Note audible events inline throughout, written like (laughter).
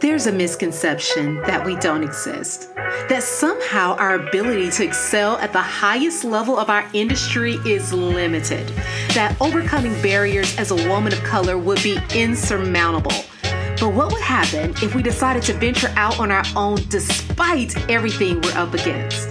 There's a misconception that we don't exist, that somehow our ability to excel at the highest level of our industry is limited, that overcoming barriers as a woman of color would be insurmountable. But what would happen if we decided to venture out on our own despite everything we're up against?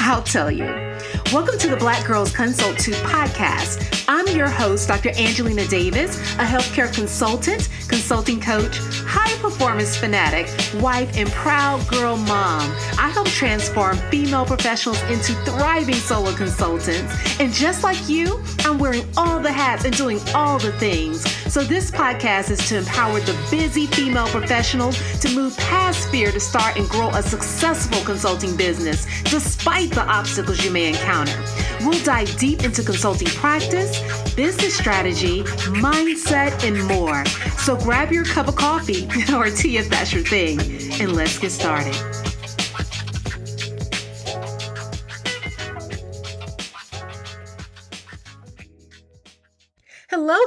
I'll tell you. Welcome to the Black Girls Consult 2 podcast. I'm your host, Dr. Angelina Davis, a healthcare consultant, consulting coach, high performance fanatic, wife, and proud girl mom. I help transform female professionals into thriving solo consultants. And just like you, I'm wearing all the hats and doing all the things. So this podcast is to empower the busy female professionals to move past fear to start and grow a successful consulting business despite the obstacles you may encounter. We'll dive deep into consulting practice, business strategy, mindset, and more. So grab your cup of coffee (laughs) or tea if that's your thing, and let's get started.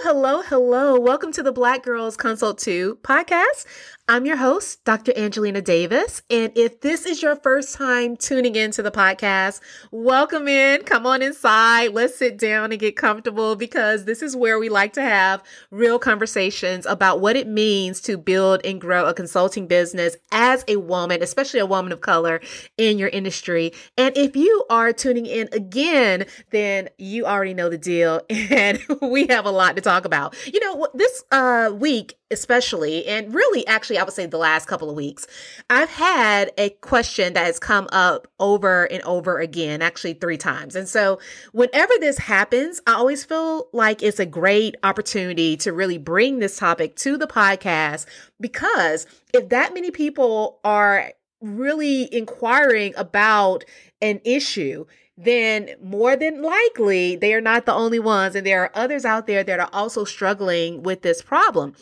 Hello, hello. Welcome to the Black Girls Consult 2 podcast. I'm your host, Dr. Angelina Davis. And if this is your first time tuning into the podcast, welcome in. Come on inside. Let's sit down and get comfortable because this is where we like to have real conversations about what it means to build and grow a consulting business as a woman, especially a woman of color in your industry. And if you are tuning in again, then you already know the deal (laughs) and we have a lot to talk about. You know, this uh, week, especially, and really actually, I would say the last couple of weeks, I've had a question that has come up over and over again, actually three times. And so whenever this happens, I always feel like it's a great opportunity to really bring this topic to the podcast because if that many people are really inquiring about an issue, then more than likely they are not the only ones. And there are others out there that are also struggling with this problem.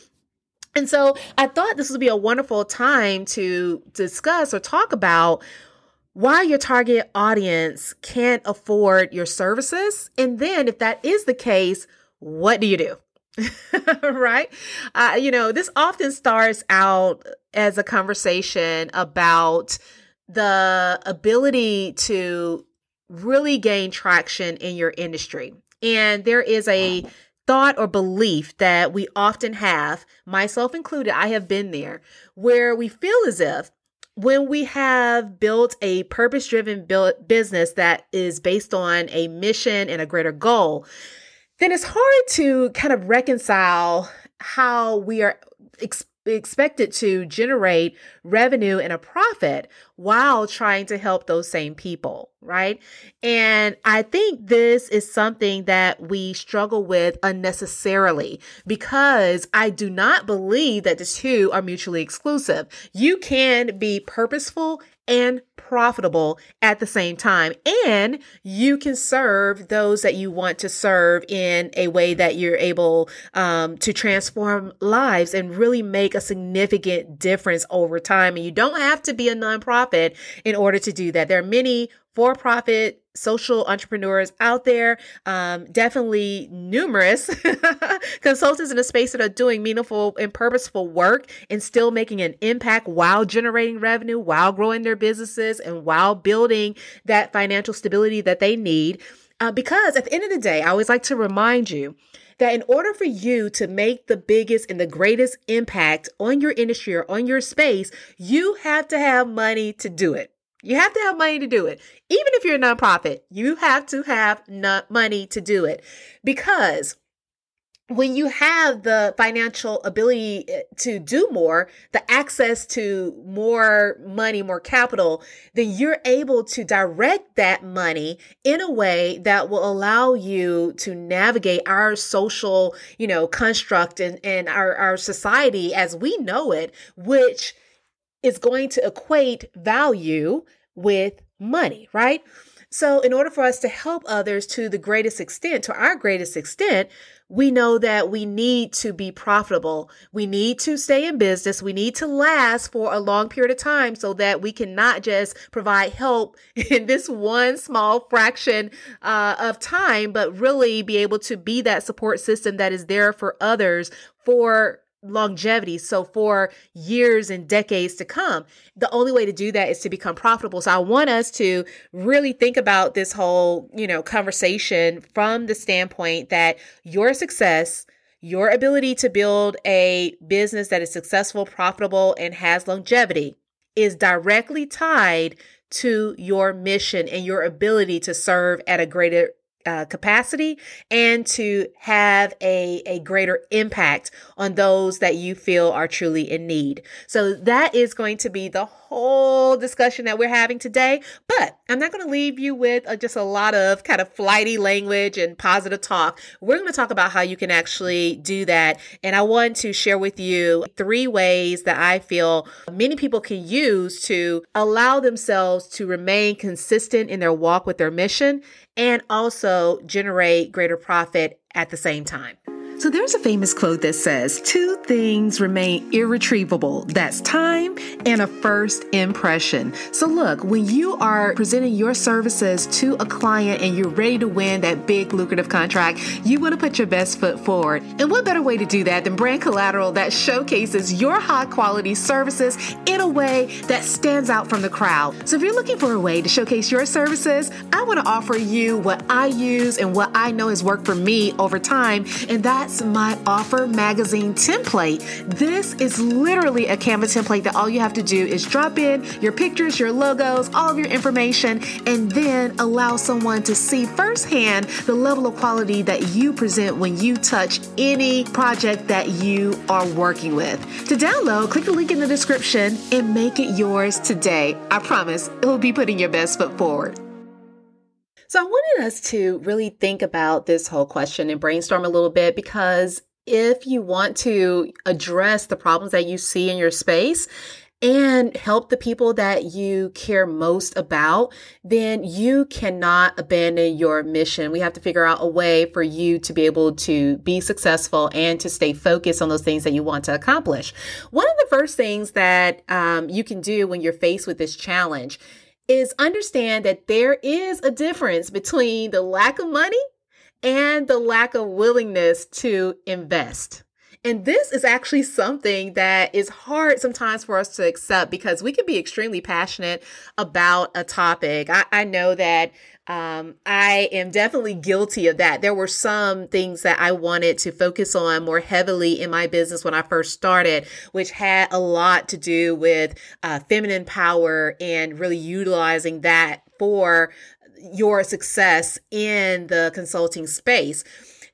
And so I thought this would be a wonderful time to discuss or talk about why your target audience can't afford your services. And then, if that is the case, what do you do? (laughs) right? Uh, you know, this often starts out as a conversation about the ability to really gain traction in your industry. And there is a thought or belief that we often have, myself included, I have been there, where we feel as if when we have built a purpose driven business that is based on a mission and a greater goal, then it's hard to kind of reconcile how we are expected to generate revenue and a profit while trying to help those same people, right? And I think this is something that we struggle with unnecessarily because I do not believe that the two are mutually exclusive. You can be purposeful and profitable at the same time. And you can serve those that you want to serve in a way that you're able um, to transform lives and really make a significant difference over time. And you don't have to be a nonprofit in order to do that. There are many for profit social entrepreneurs out there, um, definitely numerous (laughs) consultants in the space that are doing meaningful and purposeful work and still making an impact while generating revenue, while growing their businesses, and while building that financial stability that they need. Uh, because at the end of the day, I always like to remind you that in order for you to make the biggest and the greatest impact on your industry or on your space, you have to have money to do it. You have to have money to do it. Even if you're a nonprofit, you have to have money to do it because when you have the financial ability eh, to do more, the access to more money, more capital, then you're able to direct that money in a way that will allow you to navigate our social, you know, construct and, and our, our society as we know it, which is going to equate value with money, right? So, in order for us to help others to the greatest extent, to our greatest extent, we know that we need to be profitable. We need to stay in business. We need to last for a long period of time so that we can not just provide help (laughs) in this one small fraction uh, of time, but really be able to be that support system that is there for others for longevity. So for years and decades to come, the only way to do that is to become profitable. So I want us to really think about this whole, you know, conversation from the standpoint that your success, your ability to build a business that is successful, profitable, and has longevity is directly tied to your mission and your ability to serve at a greater uh, capacity and to have a, a greater impact on those that you feel are truly in need. So that is going to be the whole discussion that we're having today. But I'm not going to leave you with uh, just a lot of kind of flighty language and positive talk. We're going to talk about how you can actually do that. And I want to share with you three ways that I feel many people can use to allow themselves to remain consistent in their walk with their mission and also generate greater profit at the same time. So there's a famous quote that says, Two things remain irretrievable that's time and a first impression. So look, when you are presenting your services to a client and you're ready to win that big lucrative contract, you want to put your best foot forward. And what better way to do that than brand collateral that showcases your high quality services in a way that stands out from the crowd? So if you're looking for a way to showcase your services, I want to offer you what I use and what I know has worked for me over time, and that that's my offer magazine template. This is literally a Canva template that all you have to do is drop in your pictures, your logos, all of your information, and then allow someone to see firsthand the level of quality that you present when you touch any project that you are working with. To download, click the link in the description and make it yours today. I promise it will be putting your best foot forward. So I wanted us to really think about this whole question and brainstorm a little bit because if you want to address the problems that you see in your space, and help the people that you care most about, then you cannot abandon your mission. We have to figure out a way for you to be able to be successful and to stay focused on those things that you want to accomplish. One of the first things that um, you can do when you're faced with this challenge is understand that there is a difference between the lack of money and the lack of willingness to invest. And this is actually something that is hard sometimes for us to accept because we can be extremely passionate about a topic. I, I know that um, I am definitely guilty of that. There were some things that I wanted to focus on more heavily in my business when I first started, which had a lot to do with uh, feminine power and really utilizing that for your success in the consulting space.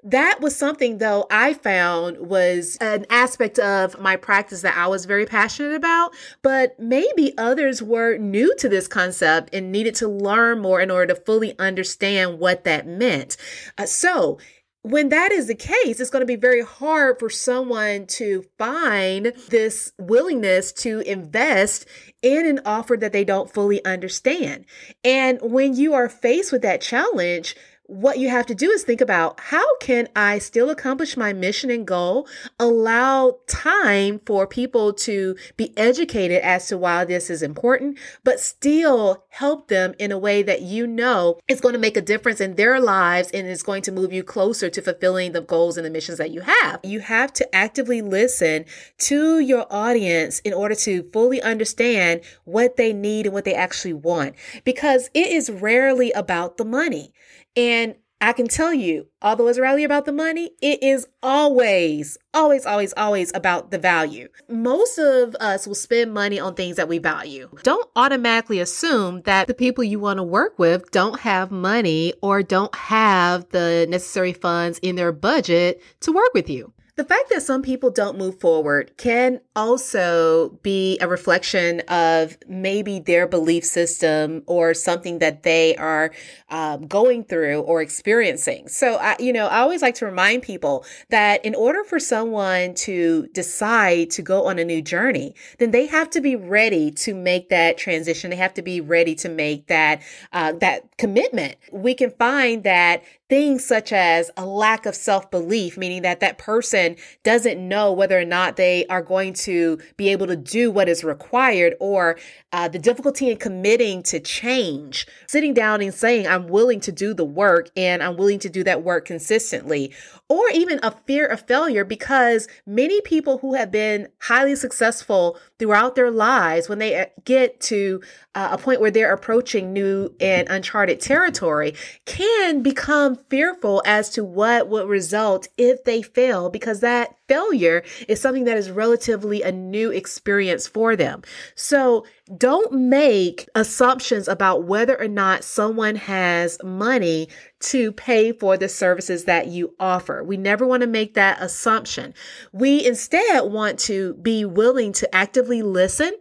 That was something though I found was an aspect of my practice that I was very passionate about, but maybe others were new to this concept and needed to learn more in order to fully understand what that meant. Uh, so when that is the case, it's going to be very hard for someone to find this willingness to invest in an offer that they don't fully understand. And when you are faced with that challenge, what you have to do is think about how can I still accomplish my mission and goal, allow time for people to be educated as to why this is important, but still help them in a way that you know is going to make a difference in their lives and is going to move you closer to fulfilling the goals and the missions that you have. You have to actively listen to your audience in order to fully understand what they need and what they actually want because it is rarely about the money. And I can tell you, although it's rarely about the money, it is always, always, always, always about the value. Most of us will spend money on things that we value. Don't automatically assume that the people you want to work with don't have money or don't have the necessary funds in their budget to work with you. The fact that some people don't move forward can also be a reflection of maybe their belief system or something that they are um, going through or experiencing. So, I, you know, I always like to remind people that in order for someone to decide to go on a new journey, then they have to be ready to make that transition. They have to be ready to make that uh, that commitment. We can find that things such as a lack of self belief, meaning that that person doesn't know whether or not they are going to be able to do what is required, or uh, the difficulty in committing to change, sitting down and saying, I'm willing to do the work and I'm willing to do that work consistently, or even a fear of failure because many people who have been highly successful throughout their lives, when they uh, get to uh, a point where they're approaching new and uncharted territory, can become fearful as to what would result if they fail because that failure is something that is relatively a new experience for them. So don't make assumptions about whether or not someone has money to pay for the services that you offer. We never want to make that assumption. We instead want to be willing to actively listen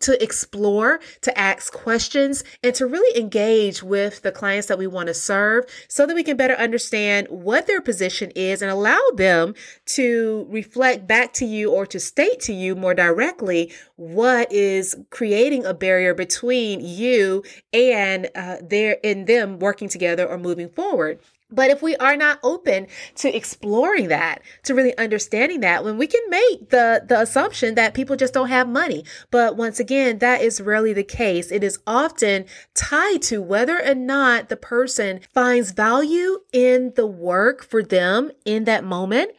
to explore, to ask questions, and to really engage with the clients that we want to serve so that we can better understand what their position is and allow them to reflect back to you or to state to you more directly what is creating a barrier between you and uh, their in them working together or moving forward. But if we are not open to exploring that, to really understanding that, when we can make the, the assumption that people just don't have money. But once again, that is rarely the case. It is often tied to whether or not the person finds value in the work for them in that moment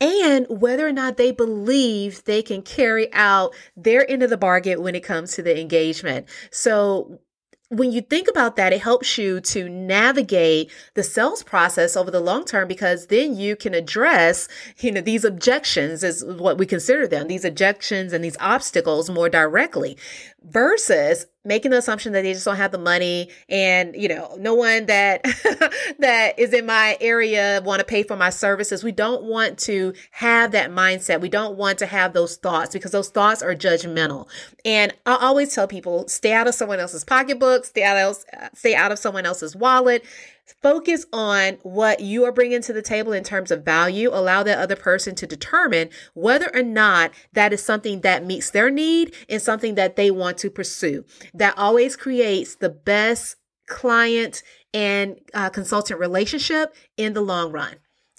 and whether or not they believe they can carry out their end of the bargain when it comes to the engagement. So when you think about that, it helps you to navigate the sales process over the long term because then you can address, you know, these objections is what we consider them, these objections and these obstacles more directly versus making the assumption that they just don't have the money and you know no one that (laughs) that is in my area want to pay for my services. We don't want to have that mindset. We don't want to have those thoughts because those thoughts are judgmental. And i always tell people stay out of someone else's pocketbook stay out of uh, stay out of someone else's wallet Focus on what you are bringing to the table in terms of value. Allow that other person to determine whether or not that is something that meets their need and something that they want to pursue. That always creates the best client and uh, consultant relationship in the long run.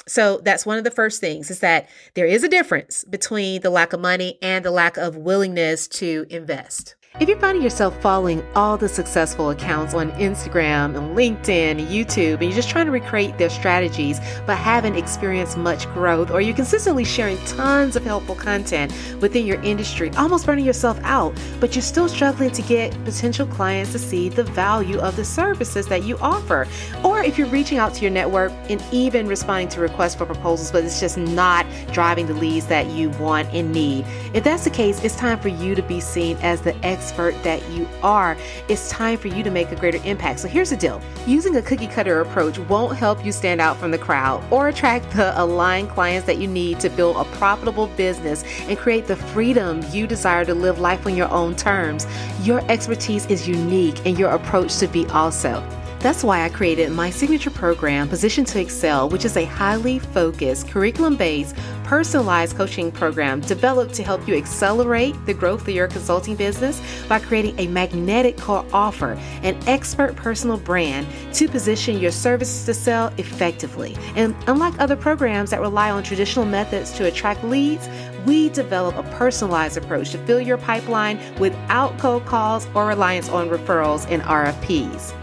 So that's one of the first things is that there is a difference between the lack of money and the lack of willingness to invest. If you're finding yourself following all the successful accounts on Instagram and LinkedIn YouTube, and you're just trying to recreate their strategies but haven't experienced much growth, or you're consistently sharing tons of helpful content within your industry, almost burning yourself out, but you're still struggling to get potential clients to see the value of the services that you offer, or if you're reaching out to your network and even responding to requests for proposals, but it's just not driving the leads that you want and need. If that's the case, it's time for you to be seen as the expert expert that you are, it's time for you to make a greater impact. So here's the deal using a cookie cutter approach won't help you stand out from the crowd or attract the aligned clients that you need to build a profitable business and create the freedom you desire to live life on your own terms. Your expertise is unique and your approach should be also. That's why I created my signature program, Position to Excel, which is a highly focused, curriculum based, personalized coaching program developed to help you accelerate the growth of your consulting business by creating a magnetic core offer, an expert personal brand to position your services to sell effectively. And unlike other programs that rely on traditional methods to attract leads, we develop a personalized approach to fill your pipeline without cold calls or reliance on referrals and RFPs.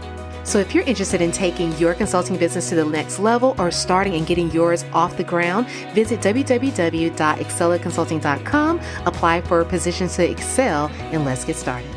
So if you're interested in taking your consulting business to the next level or starting and getting yours off the ground, visit www.excelatconsulting.com, apply for positions to excel, and let's get started.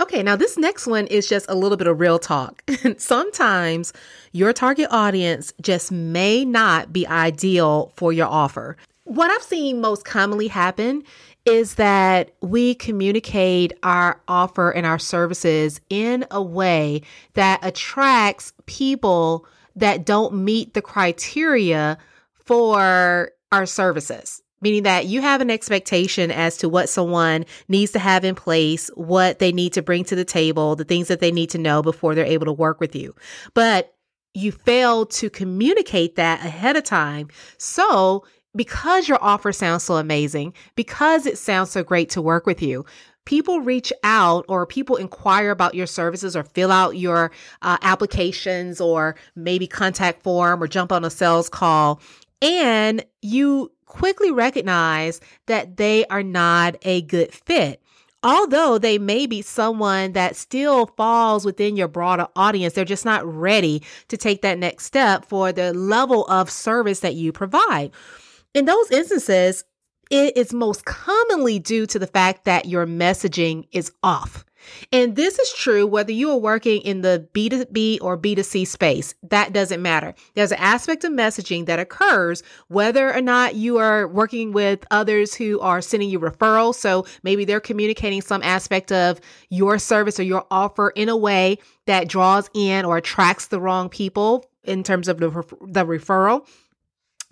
Okay, now this next one is just a little bit of real talk. (laughs) Sometimes your target audience just may not be ideal for your offer. What I've seen most commonly happen is that we communicate our offer and our services in a way that attracts people that don't meet the criteria for our services. Meaning that you have an expectation as to what someone needs to have in place, what they need to bring to the table, the things that they need to know before they're able to work with you. But you fail to communicate that ahead of time. So because your offer sounds so amazing, because it sounds so great to work with you, people reach out or people inquire about your services or fill out your uh, applications or maybe contact form or jump on a sales call. And you quickly recognize that they are not a good fit although they may be someone that still falls within your broader audience, they're just not ready to take that next step for the level of service that you provide. In those instances, it is most commonly due to the fact that your messaging is off. And this is true whether you are working in the B2B or B2C space. That doesn't matter. There's an aspect of messaging that occurs whether or not you are working with others who are sending you referrals. So maybe they're communicating some aspect of your service or your offer in a way that draws in or attracts the wrong people in terms of the, the referral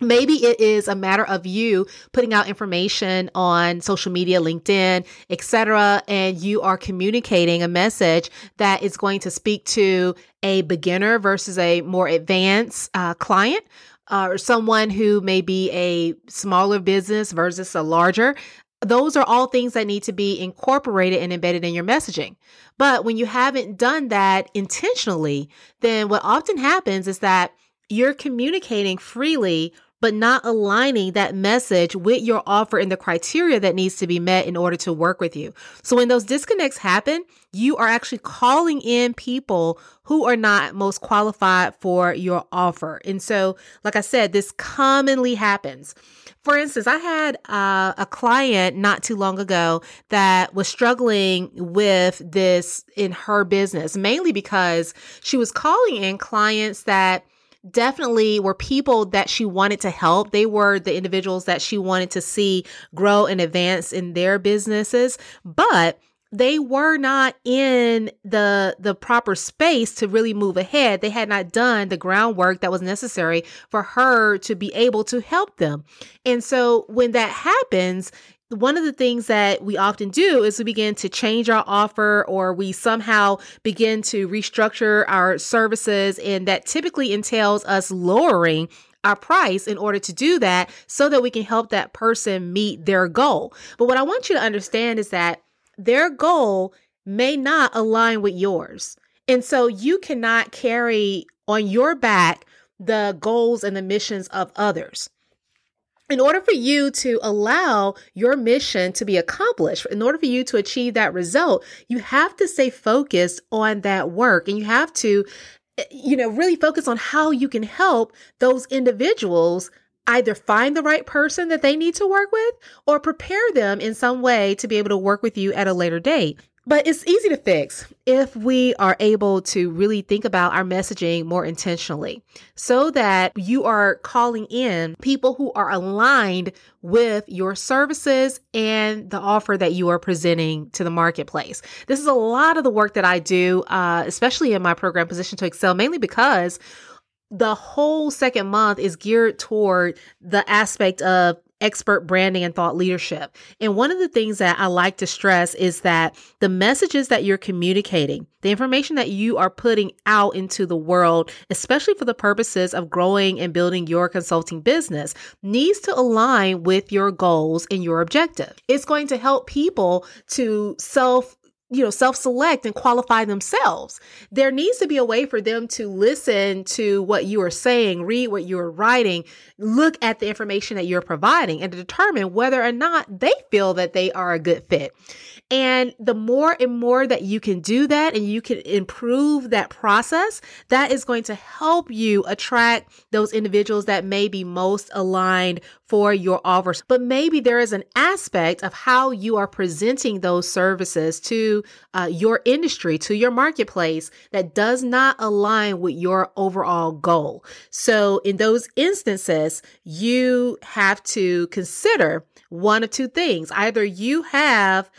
Maybe it is a matter of you putting out information on social media, LinkedIn, etc., and you are communicating a message that is going to speak to a beginner versus a more advanced uh, client. Uh, or someone who may be a smaller business versus a larger. Those are all things that need to be incorporated and embedded in your messaging. But when you haven't done that intentionally, then what often happens is that you're communicating freely but not aligning that message with your offer and the criteria that needs to be met in order to work with you. So when those disconnects happen, you are actually calling in people who are not most qualified for your offer. And so, like I said, this commonly happens. For instance, I had uh, a client not too long ago that was struggling with this in her business, mainly because she was calling in clients that definitely were people that she wanted to help. They were the individuals that she wanted to see grow and advance in their businesses, but they were not in the the proper space to really move ahead. They had not done the groundwork that was necessary for her to be able to help them. And so when that happens, one of the things that we often do is we begin to change our offer or we somehow begin to restructure our services. And that typically entails us lowering our price in order to do that so that we can help that person meet their goal. But what I want you to understand is that their goal may not align with yours. And so you cannot carry on your back the goals and the missions of others in order for you to allow your mission to be accomplished, in order for you to achieve that result, you have to stay focused on that work and you have to, eh, you know, really focus on how you can help those individuals either find the right person that they need to work with or prepare them in some way to be able to work with you at a later date. But it's easy to fix if we are able to really think about our messaging more intentionally so that you are calling in people who are aligned with your services and the offer that you are presenting to the marketplace. This is a lot of the work that I do, uh, especially in my program Position to Excel, mainly because the whole second month is geared toward the aspect of expert branding and thought leadership. And one of the things that I like to stress is that the messages that you're communicating, the information that you are putting out into the world, especially for the purposes of growing and building your consulting business, needs to align with your goals and your objective. It's going to help people to self you know, self select and qualify themselves. There needs to be a way for them to listen to what you are saying, read what you are writing, look at the information that you're providing, and determine whether or not they feel that they are a good fit. And the more and more that you can do that and you can improve that process, that is going to help you attract those individuals that may be most aligned for your offers. But maybe there is an aspect of how you are presenting those services to uh, your industry, to your marketplace that does not align with your overall goal. So in those instances, you have to consider one of two things. Either you have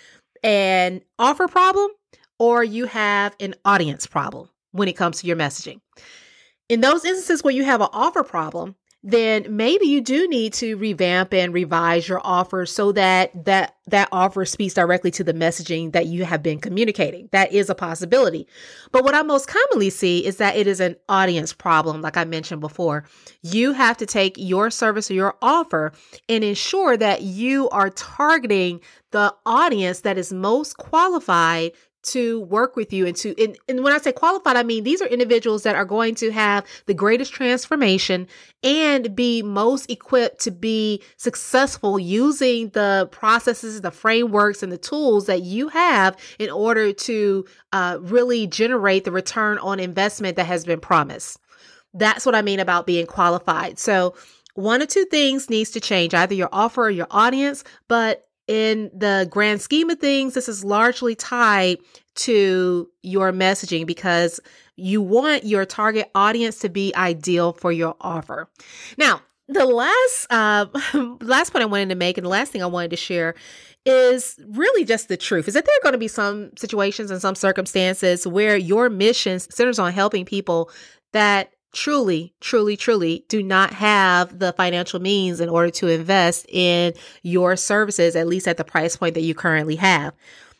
an offer problem or you have an audience problem when it comes to your messaging. In those instances where you have an offer problem, then maybe you do need to revamp and revise your offer so that that that offer speaks directly to the messaging that you have been communicating. That is a possibility. But what I most commonly see is that it is an audience problem like I mentioned before. You have to take your service or your offer and ensure that you are targeting the audience that is most qualified to work with you and to and, and when I say qualified, I mean these are individuals that are going to have the greatest transformation and be most equipped to be successful using the processes, the frameworks, and the tools that you have in order to uh, really generate the return on investment that has been promised. That's what I mean about being qualified. So one or two things needs to change, either your offer or your audience, but in the grand scheme of things, this is largely tied to your messaging because you want your target audience to be ideal for your offer. Now, the last uh, (laughs) last point I wanted to make and the last thing I wanted to share is really just the truth is that there are going to be some situations and some circumstances where your mission centers on helping people that truly, truly, truly do not have the financial means in order to invest in your services, at least at the price point that you currently have.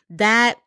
That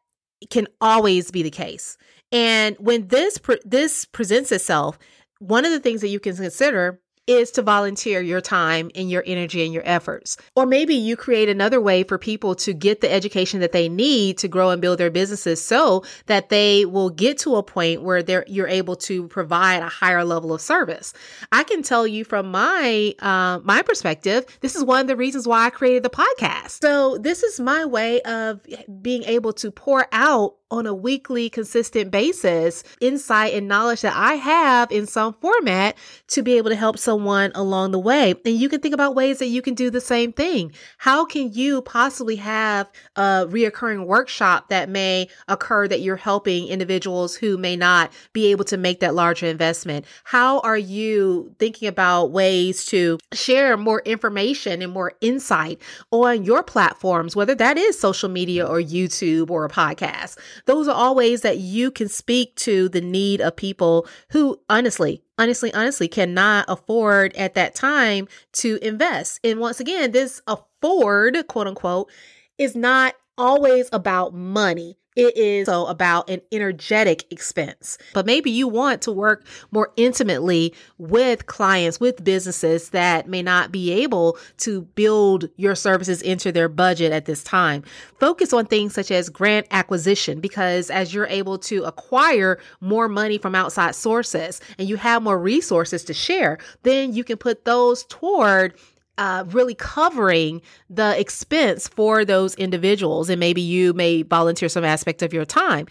can always be the case. And when this pre- this presents itself, one of the things that you can consider is to volunteer your time and your energy and your efforts. Or maybe you create another way for people to get the education that they need to grow and build their businesses so that they will get to a point where they're you're able to provide a higher level of service. I can tell you from my uh, my perspective, this is one of the reasons why I created the podcast. So this is my way of being able to pour out on a weekly, consistent basis, insight and knowledge that I have in some format to be able to help someone along the way. And you can think about ways that you can do the same thing. How can you possibly have a reoccurring workshop that may occur that you're helping individuals who may not be able to make that larger investment? How are you thinking about ways to share more information and more insight on your platforms, whether that is social media or YouTube or a podcast? Those are all ways that you can speak to the need of people who honestly, honestly, honestly cannot afford at that time to invest. And once again, this afford, quote unquote, is not always about money. It is so about an energetic expense. But maybe you want to work more intimately with clients, with businesses that may not be able to build your services into their budget at this time. Focus on things such as grant acquisition, because as you're able to acquire more money from outside sources and you have more resources to share, then you can put those toward uh, really covering the expense for those individuals. And maybe you may volunteer some aspect of your time.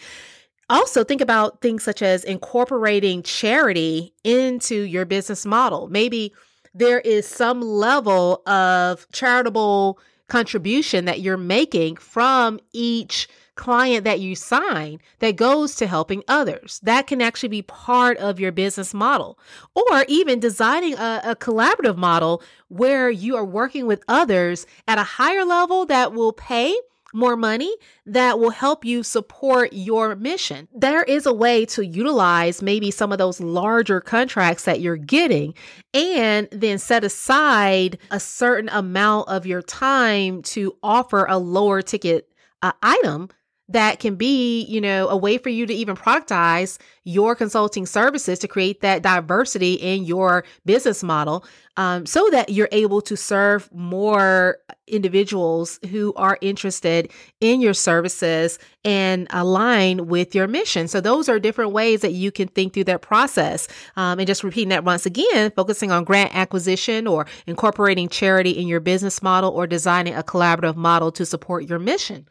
Also, think about things such as incorporating charity into your business model. Maybe there is some level of charitable contribution that you're making from each client that you sign that goes to helping others. That can actually be part of your business model. Or even designing a, a, collaborative model where you are working with others at a higher level that will pay more money that will help you support your mission. There is a way to utilize maybe some of those larger contracts that you're getting and then set aside a certain amount of your time to offer a lower ticket uh, item that can be, you know, a way for you to even productize your consulting services to create that diversity in your business model um, so that you're able to serve more individuals who are interested in your services and align with your mission. So those are different ways that you can think through that process. Um, and just repeating that once again, focusing on grant acquisition or incorporating charity in your business model or designing a collaborative model to support your mission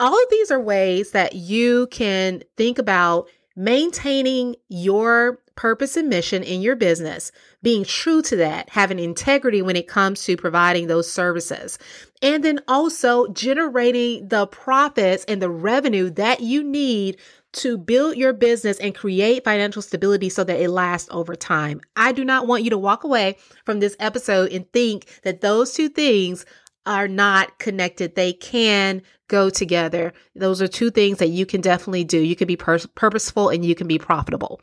all of these are ways that you can think about maintaining your purpose and mission in your business, being true to that, having integrity when it comes to providing those services, and then also generating the profits and the revenue that you need to build your business and create financial stability so that it lasts over time. I do not want you to walk away from this episode and think that those two things are not connected. They can go together. Those are two things that you can definitely do. You can be pur- purposeful and you can be profitable.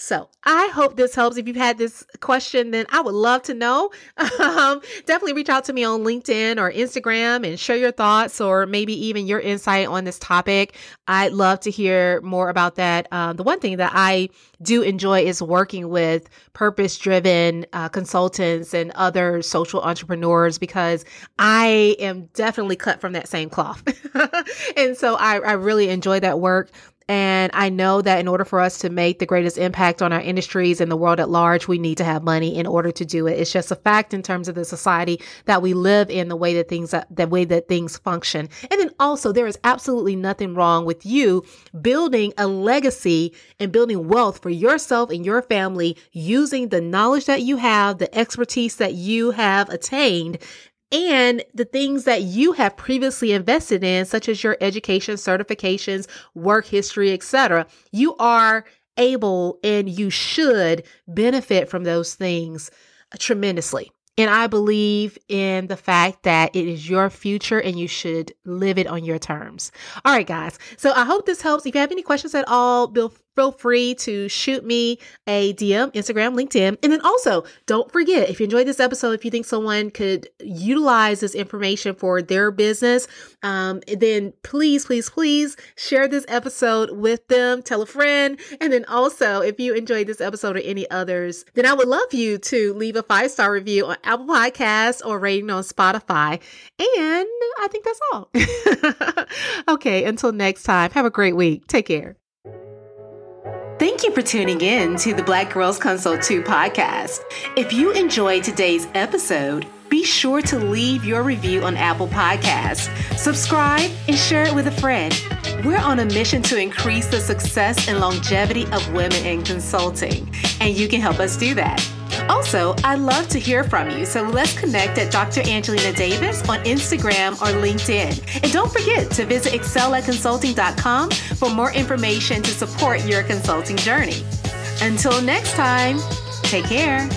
So I hope this helps. If you've had this question, then I would love to know. (laughs) Um, definitely reach out to me on LinkedIn or Instagram and share your thoughts or maybe even your insight on this topic. I'd love to hear more about that. Um, the one thing that I do enjoy is working with purpose driven uh, consultants and other social entrepreneurs because I am definitely cut from that same cloth. (laughs) and so I, I really enjoy that work. And I know that in order for us to make the greatest impact on our industries and the world at large, we need to have money in order to do it. It's just a fact in terms of the society that we live in, the way that things, uh, the way that things function. And then also there is absolutely nothing wrong with you building a legacy and building wealth for yourself and your family using the knowledge that you have, the expertise that you have attained and the things that you have previously invested in, such as your education, certifications, work history, etc. You are able and you should benefit from those things tremendously. And I believe in the fact that it is your future and you should live it on your terms. All right, guys. So I hope this helps. If you have any questions at all, feel free to shoot me a DM, Instagram, LinkedIn. And then also, don't forget if you enjoyed this episode, if you think someone could utilize this information for their business, um, then please, please, please share this episode with them, tell a friend. And then also, if you enjoyed this episode or any others, then I would love you to leave a five star review on Apple Podcasts or rating on Spotify. And I think that's all. (laughs) okay, until next time, have a great week. Take care. Thank you for tuning in to the Black Girls Consult 2 podcast. If you enjoyed today's episode, be sure to leave your review on Apple Podcasts, subscribe, and share it with a friend. We're on a mission to increase the success and longevity of women in consulting, and you can help us do that. Also, I'd love to hear from you, so let's connect at Dr. Angelina Davis on Instagram or LinkedIn. And don't forget to visit excelatconsulting.com for more information to support your consulting journey. Until next time, take care.